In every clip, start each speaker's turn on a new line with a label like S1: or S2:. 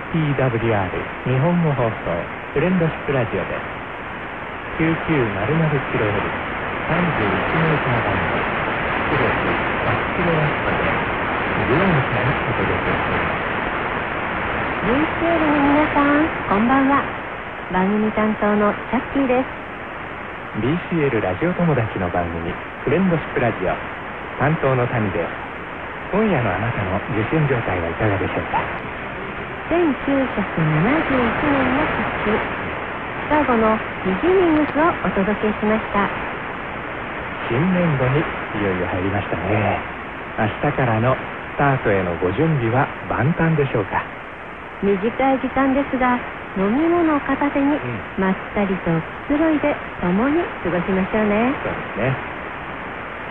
S1: ちらは KTWR 日本語放送フレンドシップラジオです。9900キロヘルツ31メーターバンド出力100キロワットでグアムからお届けしています
S2: UCL の皆さんこんばんは。番組担当のチャッキーです。
S1: BCL ラジオ友達の番組フレンドシップラジオ。担当の谷です。今夜のあなたの受信状態はいかがでしょうか？
S2: 1971年の復帰最後のビギニングスをお届けしました。
S1: 新年度にいよいよ入りましたね。明日からのスタートへのご準備は万端でしょうか。
S2: 短い時間ですが飲み物を片手に、まったりとくつろいで共に過ごしましょうね。
S1: そうですね。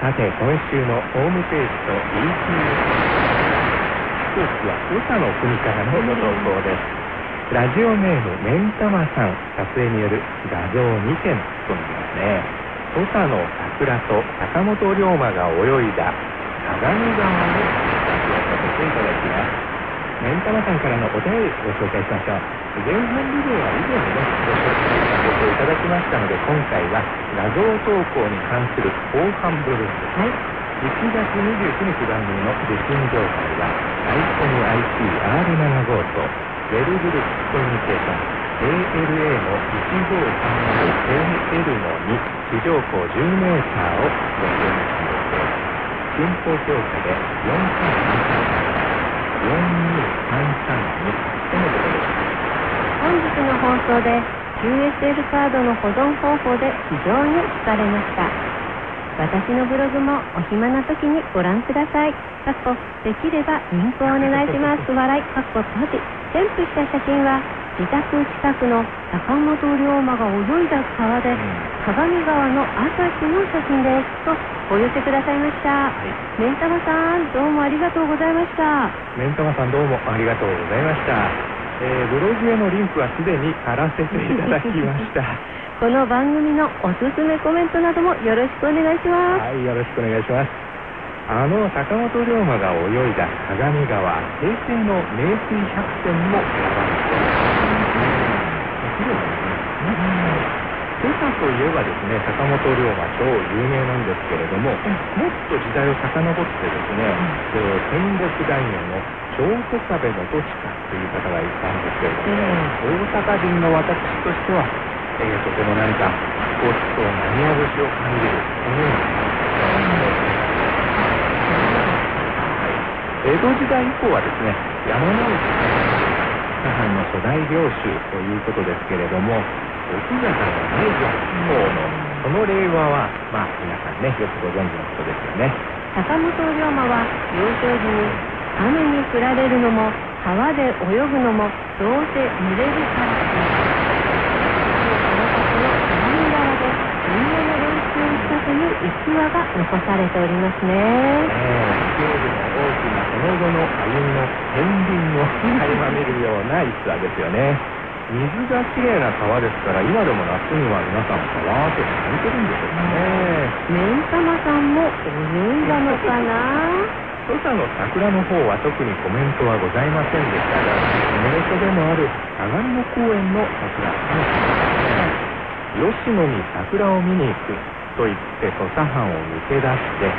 S1: さて今週のホームページと YouTube スは宇佐の国からのご投稿です。ラジオネームメンタマさん撮影による画像2点となりますね。土佐の桜と坂本龍馬が泳いだ相模川の写真をさせていただきますメンタマさんからのお便りご紹介しましょう。前半ビデオは以前にねご紹介させていただきましたので今回は画像投稿に関する後半部分ですね、1月29日番組の受信状態は iPhone IC R75 とウェルブルックコミュニケーション ALA の 1530AL の2地上高 10m をご用意する。予定進行評価で4333 4232とのことです
S2: 本日の放送で QSL カードの保存方法で非常に聞かれました私のブログもお暇な時にご覧ください。かっこできればリンクをお願いします。笑い。かっこ閉じ。添付した写真は自宅近くの坂本龍馬が泳いだ川で、相模川の朝日の写真ですとお寄せくださいました、はい、メンタマさんどうもありがとうございました
S1: メンタマさんどうもありがとうございました、えー、ブログへのリンクはすでに貼らせていただきました
S2: この番組のおすすめコメントなどもよろしくお願いします。
S1: はいよろしくお願いします。あの坂本龍馬が泳いだ相模川平成の名水百選も選ばれています。土佐といえばですね坂本龍馬超有名なんですけれどももっと時代を遡ってですね、えー、戦国大名の京都壁元親という方がいたんですけれども、ね、大阪人の私としては、えー、とても何かごちそうな宮節を感じるそのような江戸時代以降はですね山直木左藩の初代領主ということですけれども奥方の内城公のその令和はまあ皆さんねよくご存知のことですよね。
S2: 坂本龍馬は幼少時に雨に降られるのも川で泳ぐのもどうせ濡れるからいう逸話が残されておりますね。
S1: えーその後の歩みの片鱗を垣間見るような逸話ですよね。水がきれいな川ですから今でも夏には皆さんわーっと咲いてるんでしょうかね。
S2: メン様さんも泳いだのかな？
S1: 土佐の桜の方は特にコメントはございませんでしたが地元でもある相模野公園の桜吉野に桜を見に行くと言って土佐藩を抜け出して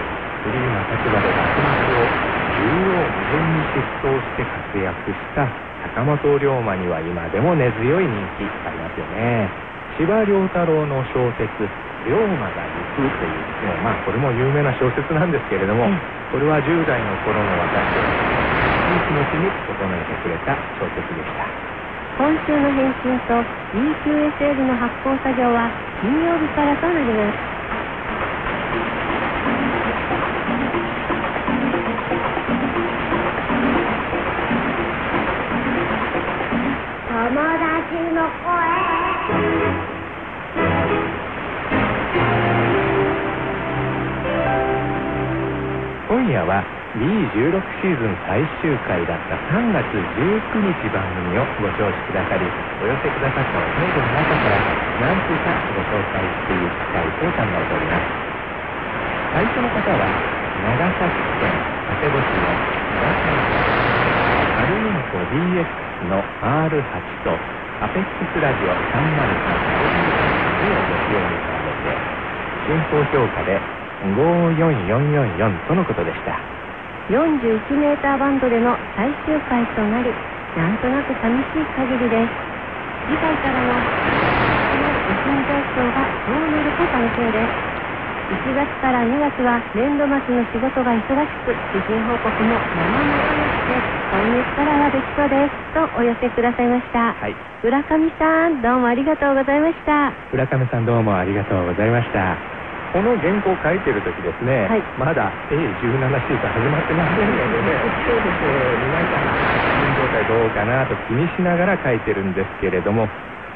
S1: フリーな立場で幕末を中央無限に疾走して活躍した坂本龍馬には今でも根強い人気ありますよね司馬遼太郎の小説「龍馬が行く」というですねまあこれも有名な小説なんですけれども、これは10代の頃の私をいい気持ちに整えてくれた小説でした
S2: 今週の返信と EQSL の発行作業は金曜日からとなります
S1: 夜は B16 シーズン最終回だった3月19日番組をご聴取くださりお寄せくださったおメールの中から何通かご紹介していきたいと考えております。最初の方は長崎県佐世保市の長崎アルミンコ B BX の R8 とアペックスラジオ303 5 0 3をご使用に比べて進行評価で54444とのことでした。
S2: 41メーターバンドでの最終回となりなんとなく寂しい限りです。次回からの地震状況がどうなるか楽しみです。1月から2月は年度末の仕事が忙しく地震報告も生々しく今月からはできそうです。とお寄せくださいました、はい、浦上さんどうもありがとうございました。
S1: 浦上さんどうもありがとうございましたこの原稿を書いてる時ですね、はい、まだ A17 シーズン始まってませんのでね、そうです皆さん、受信状態どうかなと気にしながら書いてるんですけれども、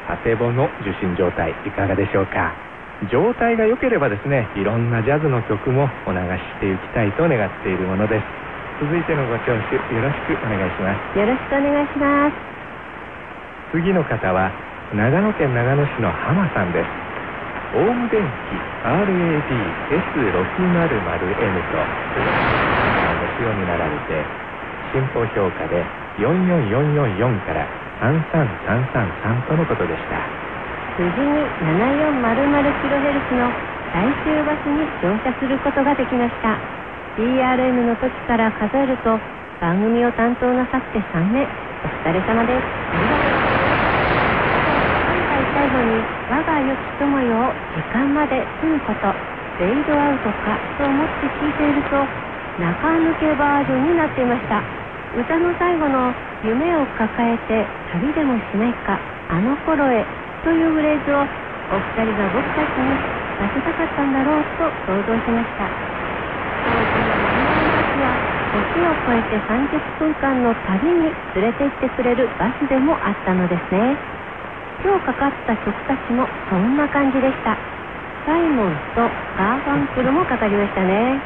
S1: 佐世保の受信状態いかがでしょうか？状態が良ければですねいろんなジャズの曲もお流ししていきたいと願っているものです。続いてのご聴取よろしくお願いします。
S2: よろしくお願いします。
S1: 次の方は長野県長野市の浜さんです。オウム電機 RAD-S600M とご使用になられて進歩評価で44444から33333とのことでした。
S2: 無事に 7400kHz の最終バスに乗車することができました。PRM の時から数えると番組を担当なさって3年。お疲れ様です。最後に我が良き友よを時間まで済むことフェイドアウトかと思って聞いていると中抜けバージョンになっていました。歌の最後の夢を抱えて旅でもしないかあの頃へというフレーズをお二人が僕たちにさせたかったんだろうと想像しました。当時のマリバスは時を超えて30分間の旅に連れて行ってくれるバスでもあったのですね。今日かかった曲たちもそんな感じでした。サイモンとガーファンクルもかかりましたね。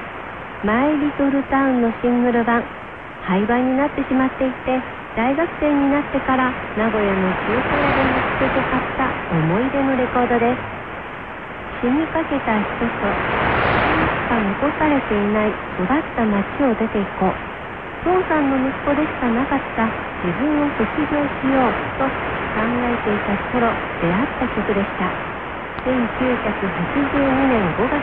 S2: My Little Town のシングル版廃盤になってしまっていて大学生になってから名古屋の中華屋で見つけて買った思い出のレコードです。死にかけた人としか残されていない育った町を出ていこう。父さんの息子でしかなかった自分を卒業しようと考えていた頃出会った曲でした。1982年5月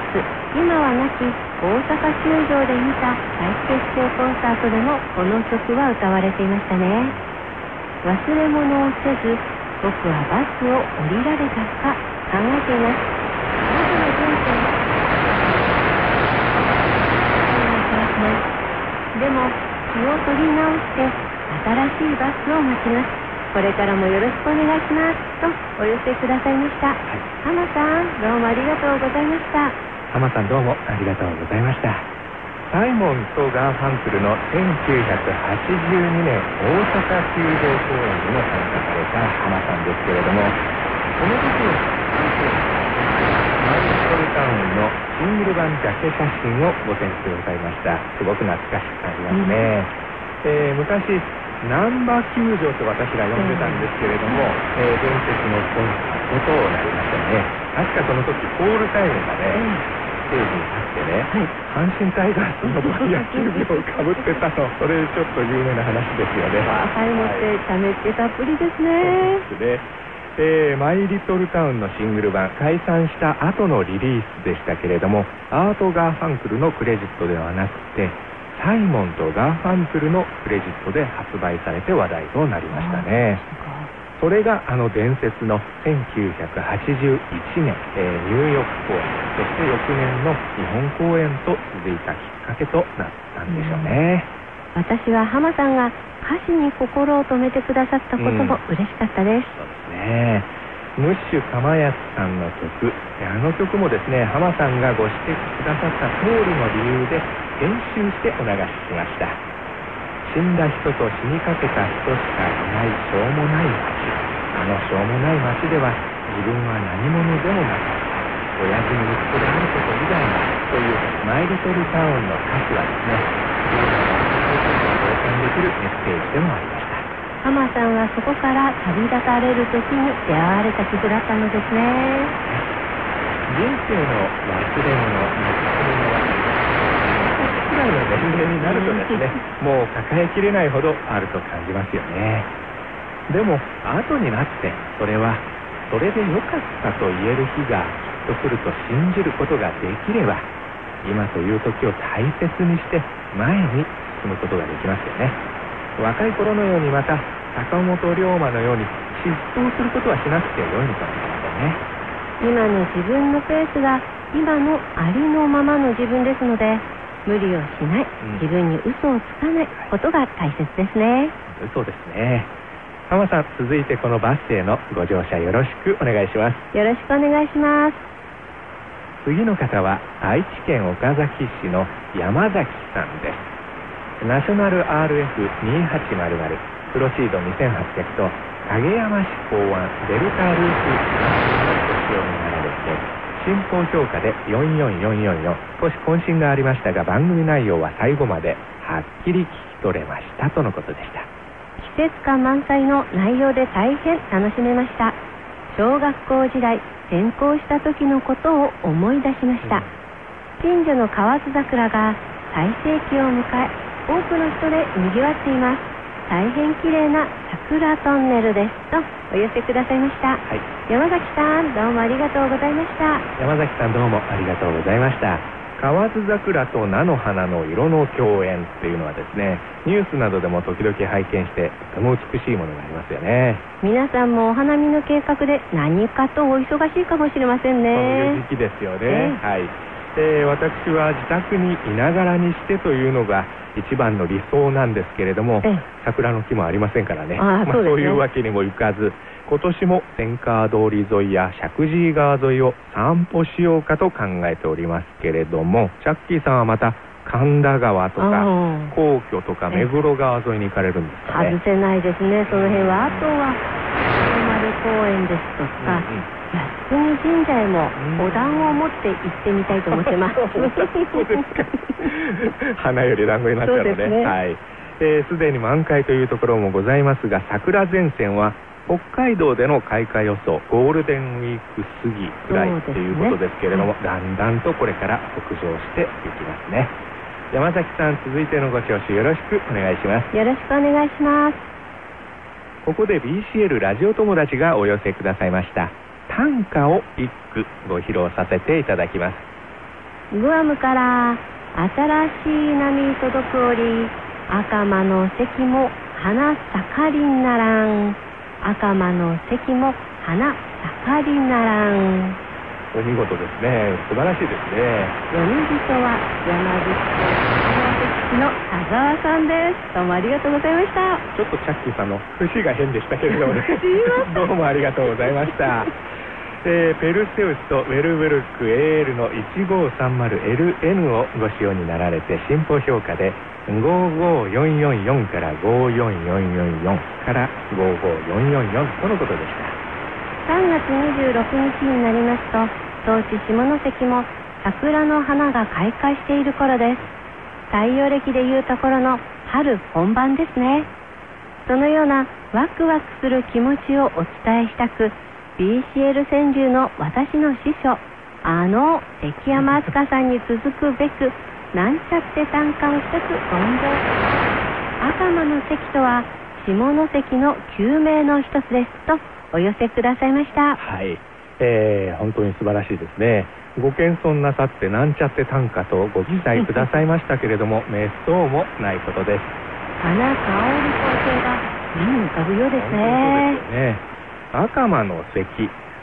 S2: 今はなき大阪球場で見た再結成コンサートでもこの曲は歌われていましたね。忘れ物をせず僕はバスを降りられたか考えています。僕の人生でも気を取り直して新しいバスを待ちます。これからもよろしくお願いします。とお寄せくださいました、はい、浜さんどうもありがとうございました。
S1: 浜さんどうもありがとうございました。サイモンとガーファンクルの1982年大阪球場公演にも参加された浜さんですけれどもこの時にマイルトルタウンのシングル版ジャケ写真をご展示くださいましたすごく懐かしく感じますね、えー、昔ナンバー球場と私ら呼んでたんですけれども、えー、伝説のコンサートとなりましたね。確かその時コールタイムがね、ステージに立ってね、はい、阪神タイガースの野球帽をかぶってたの。それちょっと有名な話ですよね。
S2: はいもってためってたっぷりですね。
S1: そうですね。えー、 My Little Town のシングル版解散した後のリリースでしたけれどもアート・ガーファンクルのクレジットではなくてサイモンとガーファンクルのクレジットで発売されて話題となりましたね。それがあの伝説の1981年、えー、ニューヨーク公演そして翌年の日本公演と続いたきっかけとなったんでしょうね、
S2: うん、私は浜さんが歌詞に心を止めてくださったことも嬉しかったです、
S1: うん、そうですね。ムッシュ釜安さんの曲。あの曲もですね浜さんがご指摘くださった通りの理由で編集してお流ししました。死んだ人と死にかけた人しかいないしょうもない街。あのしょうもない街では自分は何者でもなかった。親父の息子であること以外はというマイリトルタウンの歌詞はですね共感できるメッセージでもあります
S2: 浜さんはそこから旅立たれる時に出会われた曲だったのですね。
S1: 人生の忘れ物なくすものはくらいの年齢になるとですね、もう抱えきれないほどあると感じますよね。でも、後になって、それは、それで良かったと言える日がきっと来ると信じることができれば、今という時を大切にして前に進むことができますよね。若い頃のようにまた、坂本龍馬のように疾走することはしなくて良いのかもしれませんね。
S2: 今の自分のペースが今のありのままの自分ですので無理をしない、自分に嘘をつかないことが大切ですね。
S1: 嘘ですね。浜さん続いてこのバス停のご乗車よろしくお願いします。
S2: よろしくお願いします。
S1: 次の方は愛知県岡崎市の山崎さんです。ナショナル RF2800 プロシード2800と影山市港湾デルタループのご使用になられて進行評価で44444少し渾身がありましたが番組内容は最後まではっきり聞き取れましたとのことでした。
S2: 季節感満載の内容で大変楽しめました。小学校時代転校した時のことを思い出しました、うん、近所の河津桜が最盛期を迎え多くの人でにぎわっています。大変綺麗な桜トンネルですとお寄せくださいました、はい山崎さんどうもありがとうございました。
S1: 山崎さんどうもありがとうございました。河津桜と菜の花の色の共演っていうのはですねニュースなどでも時々拝見してとても美しいものがありますよね。
S2: 皆さんもお花見の計画で何かとお忙しいかもしれませんね。
S1: そういう時期ですよね、えー、はい。えー、私は自宅にいながらにしてというのが一番の理想なんですけれども、桜の木もありませんからね。まあ、そういうわけにもいかず今年も千川通り沿いや石神井川沿いを散歩しようかと考えておりますけれどもチャッキーさんはまた神田川とか皇居とか目黒川沿いに行かれるんですか
S2: ね。外せないですねその辺は。あとは丸公園ですとか、うんうん。靖国神社へもお団を持って行ってみたいと思ってます。
S1: 花より団子になっちゃうので、すね、はい。す、えで、に満開というところもございますが、桜前線は北海道での開花予想ゴールデンウィーク過ぎくらいということですけれども、ね、だんだんとこれから北上していきますね。山崎さん続いてのご聴取よろしくお願いします。
S2: よろしくお願いします。
S1: ここで BCL ラジオ友達がお寄せくださいました。短歌を一句ご披露させていただきます。
S2: グアムから新しい波届く折赤間の関も花盛りならん赤間の関も花盛りならん。
S1: お見事ですね。素晴らしいですね。
S2: 読み人は山口県の田沢さんです。どうもありがとうございました。
S1: ちょっとチャッキーさんの節が変でしたけれどもね。
S2: ど
S1: うもありがとうございましたえー、ペルセウスとウェルブルク AL の 1530LN をご使用になられて進歩評価で55444から54444から55444とのことでした
S2: 3月26日になりますと当地下関も桜の花が開花している頃です。太陽暦でいうところの春本番ですね。そのようなワクワクする気持ちをお伝えしたく BCL 川柳の私の師匠あの関山飛鳥さんに続くべくなんちゃって短歌を一つ存在赤間の関とは下関の旧名の一つですとお寄せくださいました。
S1: はい、えー、本当に素晴らしいですね。ご謙遜なさってなんちゃって短歌とご記載くださいましたけれども 滅相もないことです。
S2: 花香り光景が目に浮かぶようですね。
S1: ね赤間の関。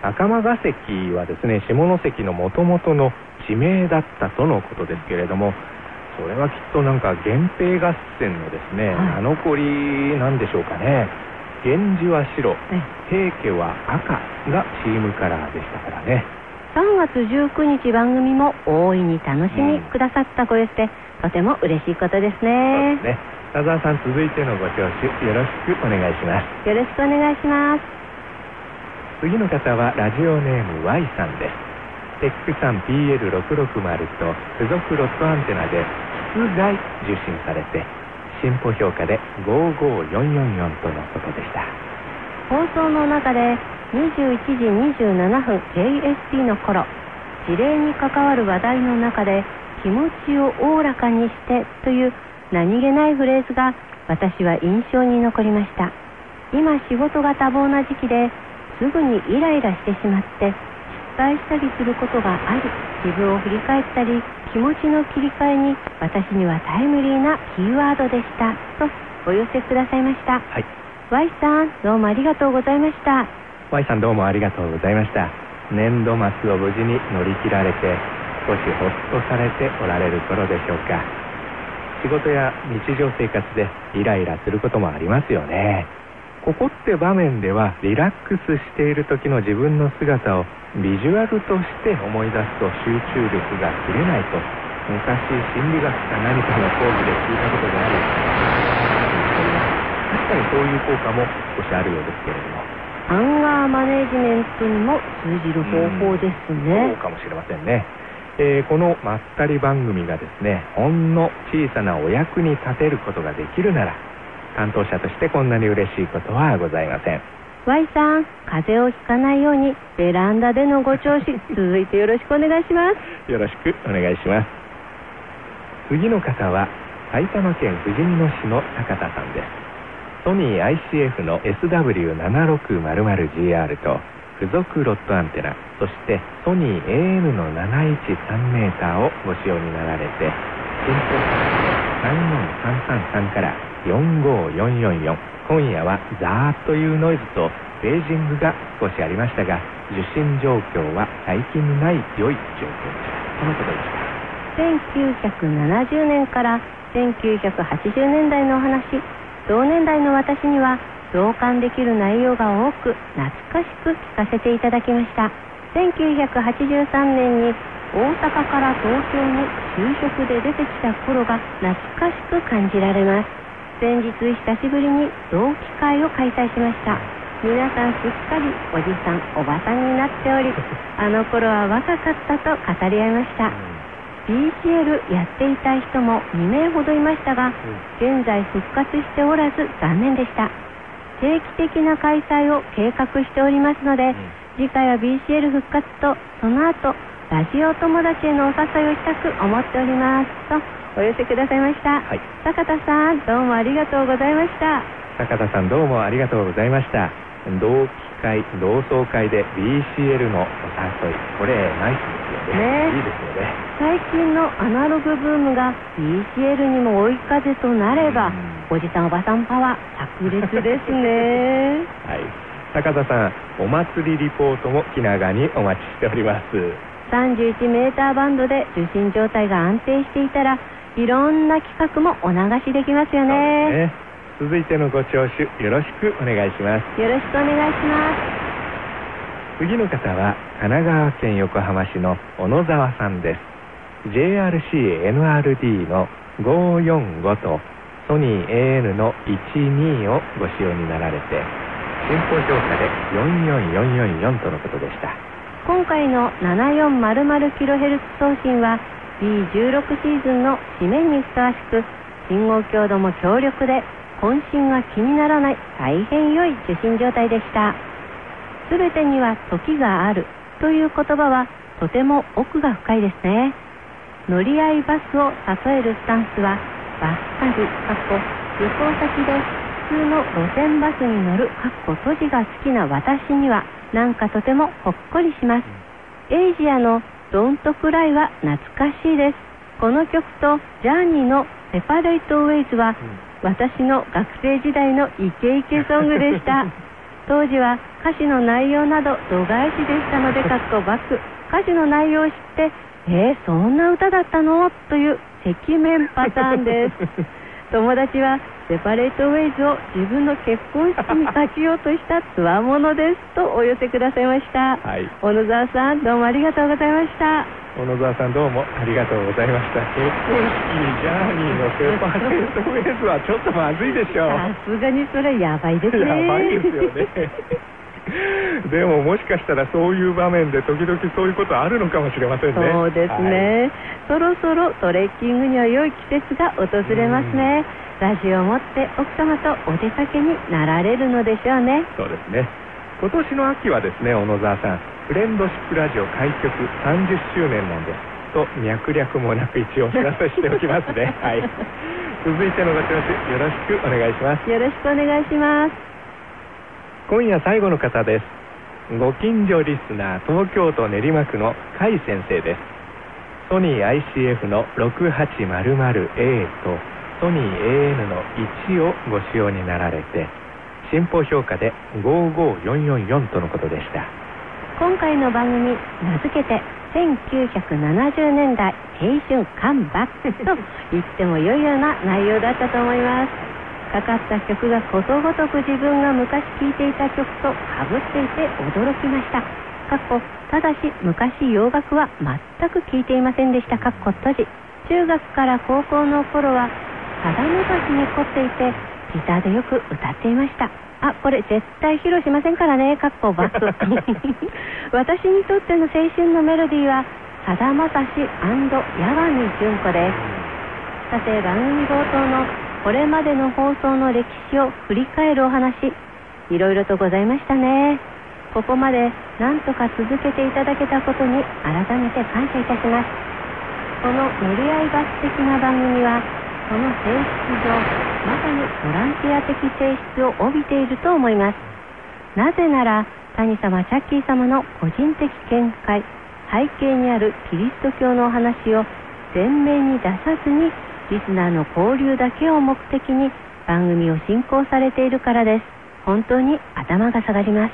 S1: 赤間ヶ関はですね下関のもともとの地名だったとのことですけれどもそれはきっとなんか源平合戦のですね、はい、名残なんでしょうかね。源氏は白。平家は赤がチームカラーでしたからね。
S2: 3月19日番組も大いに楽しみくださったご様子で、とても嬉しいことですね。
S1: そうですね。田沢さん続いてのご聴取よろしくお願いします。
S2: よろしくお願いします
S1: 次の方はラジオネーム Y さんです。テックさん PL660 と付属ロットアンテナで室外受信されて進歩評価で55444とのことでした。
S2: 放送の中で21時27分 JST の頃事例に関わる話題の中で気持ちをおおらかにしてという何気ないフレーズが私は印象に残りました。今仕事が多忙な時期ですぐにイライラしてしまって失敗したりすることがあり自分を振り返ったり気持ちの切り替えに私にはタイムリーなキーワードでしたとお寄せくださいました。
S1: はい。
S2: Y さんどうもありがとうございました。
S1: Y さんどうもありがとうございました。年度末を無事に乗り切られて少しほっとされておられる頃でしょうか。仕事や日常生活でイライラすることもありますよねここって場面ではリラックスしている時の自分の姿をビジュアルとして思い出すと集中力が切れないと昔心理学か何かの講義で聞いたことがあり確かにそういう効果も少しあるようですけれども。
S2: アンガーマネジメントにも通じる方法ですね。
S1: そうかもしれませんね、えーこのまったり番組がですねほんの小さなお役に立てることができるなら担当者としてこんなに嬉しいことはございません。
S2: Y さん風邪をひかないようにベランダでのご調子 続いてよろしくお願いします。
S1: よろしくお願いします。次の方は埼玉県ふじみ野市の高田さんです。ソニー ICF の SW7600GR と付属ロットアンテナそしてソニー AM の 713m をご使用になられて進行34333から45444今夜はザーッというノイズとベージングが少しありましたが受信状況は最近ない良い状況でした。このことでした。
S2: 1970年から1980年代のお話。同年代の私には同感できる内容が多く懐かしく聞かせていただきました。1983年に大阪から東京に就職で出てきた頃が懐かしく感じられます。先日久しぶりに同期会を開催しました。皆さんすっかりおじさんおばさんになっており あの頃は若かったと語り合いました。BCL やっていたい人も2名ほどいましたが現在復活しておらず残念でした。定期的な開催を計画しておりますので、次回は BCL 復活とその後ラジオ友達へのお誘いをしたく思っております。とお寄せくださいました、
S1: はい。
S2: 坂田さんどうもありがとうございました。
S1: 坂田さんどうもありがとうございました。同期会同窓会で BCL のお誘い。これナイスですよね。
S2: ね。
S1: いいですよね。
S2: 最近のアナログブームが BCL にも追い風となれば
S1: うん。
S2: おじさんおばさんパワー炸裂ですね。
S1: はい。坂田さんお祭りリポートも気長にお待ちしております
S2: 31メーターバンドで受信状態が安定していたらいろんな企画もお流しできますよね。
S1: ね。続いてのご聴取よろしくお願いします。
S2: よろしくお願いします。
S1: 次の方は神奈川県横浜市の小野沢さんです。JRC-NRD の545とソニー AN の12をご使用になられて進行評価で44444とのことでした
S2: 今回の 7400kHz 送信は B16 シーズンの締めにふさわしく信号強度も強力で渾身が気にならない大変良い受信状態でした。全てには時があるという言葉はとても奥が深いですね。乗り合いバスを例えるスタンスはバス旅かっこ旅行先で普通の路線バスに乗るかっこ閉じが好きな私にはなんかとてもほっこりします。エイジアのドントクライは懐かしいです。この曲とジャーニーのセパレートウェイズは私の学生時代のイケイケソングでした。当時は歌詞の内容など度外視でしたのでかっこバック。歌詞の内容を知ってえー、そんな歌だったの？という赤面パターンです 友達はセパレートウェイズを自分の結婚式にかけようとしたつわものですとお寄せくださいました。
S1: はい。
S2: 小野沢さんどうもありがとうございました。
S1: 小野沢さんどうもありがとうございました。結婚式にジャーニーのセパレートウェイズはちょっとまずいでしょう。
S2: さすがにそれやばいですね。
S1: やばいですよね でももしかしたらそういう場面で時々そういうことあるのかもしれませんね。
S2: そうですね、そろそろトレッキングには良い季節が訪れますね。ラジオを持って奥様とお出かけになられるのでしょうね。
S1: そうですね。今年の秋はですね小野沢さんフレンドシップラジオ開局30周年なんでと脈略もなく一応お知らせしておきますね。はい。続いてのご調子よろしくお願いします。
S2: よろしくお願いします
S1: 今夜最後の方です。ご近所リスナー東京都練馬区の甲斐先生です。ソニー ICF の 6800A とソニー AN の1をご使用になられて進歩評価で55444とのことでした。
S2: 今回の番組名付けて1970年代青春カンバックと言ってもよいような内容だったと思います。かかった曲がことごとく自分が昔聴いていた曲とかぶっていて驚きました。かっこただし昔洋楽は全く聴いていませんでした。かっこ閉じ。中学から高校の頃はさだまさしに凝っていてギターでよく歌っていました。あこれ絶対披露しませんからね。かっこバック 私にとっての青春のメロディーはさだまさし八神純子です。さて番組冒頭のこれまでの放送の歴史を振り返るお話いろいろとございましたね。ここまで何とか続けていただけたことに改めて感謝いたします。この乗り合いバス的な番組はその性質上まさにボランティア的性質を帯びていると思います。なぜなら谷様チャッキー様の個人的見解背景にあるキリスト教のお話を前面に出さずにリスナーの交流だけを目的に番組を進行されているからです。本当に頭が下がります。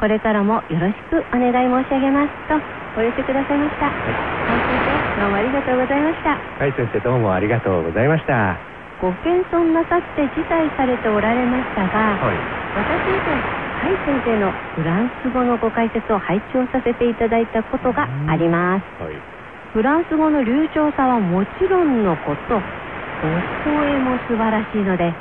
S2: これからもよろしくお願い申し上げますとお寄せくださいました、はいどうもありがとうございました。
S1: はい先生どうもありがとうございました。
S2: ご謙遜なさって辞退されておられましたが、はい、私以前甲斐先生のフランス語のご解説を拝聴させていただいたことがあります、はい、フランス語の流暢さはもちろんのこと。お声も素晴らしいので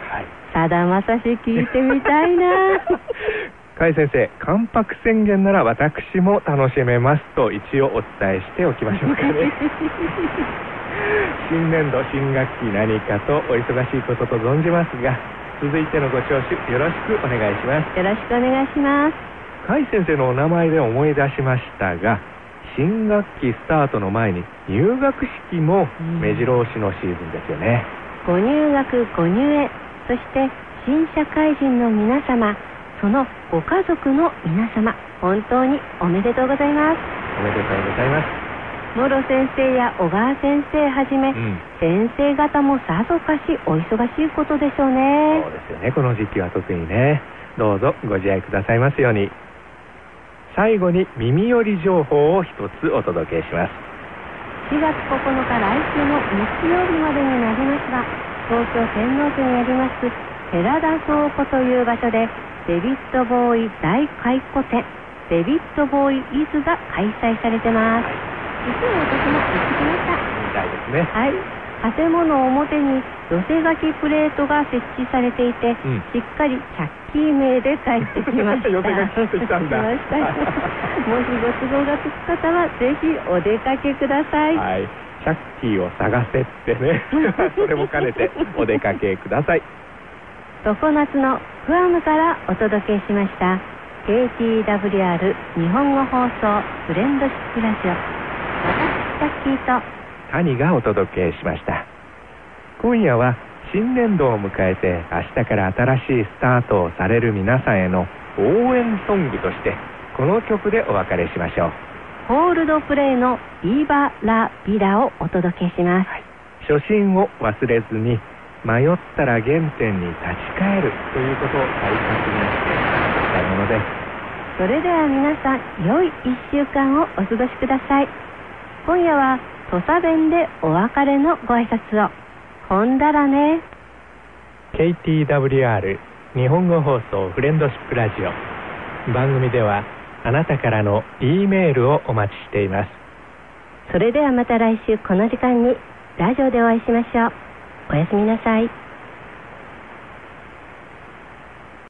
S2: さだまさし聞いてみたいな。
S1: 甲斐先生関白宣言なら私も楽しめますと一応お伝えしておきましょうかね。新年度新学期何かとお忙しいことと存じますが続いてのご聴取よろしくお願いします。
S2: よろしくお願いします。
S1: 甲斐先生のお名前で思い出しましたが新学期スタートの前に入学式も目白押しのシーズンですよね、
S2: ご入学ご入園そして新社会人の皆様そのご家族の皆様本当におめでとうございます。
S1: おめでとうございます。
S2: 諸先生や小川先生はじめ、うん、先生方もさぞかしお忙しいことでしょうね。
S1: そうですよね。この時期は特にね。どうぞご自愛くださいますように最後に耳寄り情報を一つお届けします。
S2: 4月9日来週の日曜日までになりますが東京天王寺にあります寺田倉庫という場所でデビッド・ボーイ大回顧展デビッド・ボーイ・イズが開催されてます。実は私も行ってきました
S1: みたいですね
S2: はい建物表に寄せ書きプレートが設置されていて、うん、しっかりチャッキー名で帰ってきました。寄せ
S1: 書きしてきたんだ。もし
S2: ご都合がつく方はぜひお出かけください。
S1: はい。チャッキーを探せってね。それも兼ねてお出かけください。
S2: 常夏のグアムからお届けしました。KTWR 日本語放送フレンドシップラジオ。私タッキーと
S1: 谷がお届けしました。今夜は新年度を迎えて明日から新しいスタートをされる皆さんへの応援ソングとしてこの曲でお別れしましょう。
S2: ホールドプレイのビーバラビラをお届けします、はい、
S1: 初心を忘れずに迷ったら原点に立ち返るということを大切にしていただきたいものです。
S2: それでは皆さん良い1週間をお過ごしください今夜は土佐弁でお別れのご挨拶を。ほんだらね。
S1: KTWR 日本語放送フレンドシップラジオ。番組ではあなたからの E メールをお待ちしています。
S2: それではまた来週この時間にラジオでお会いしましょう。おやすみなさい。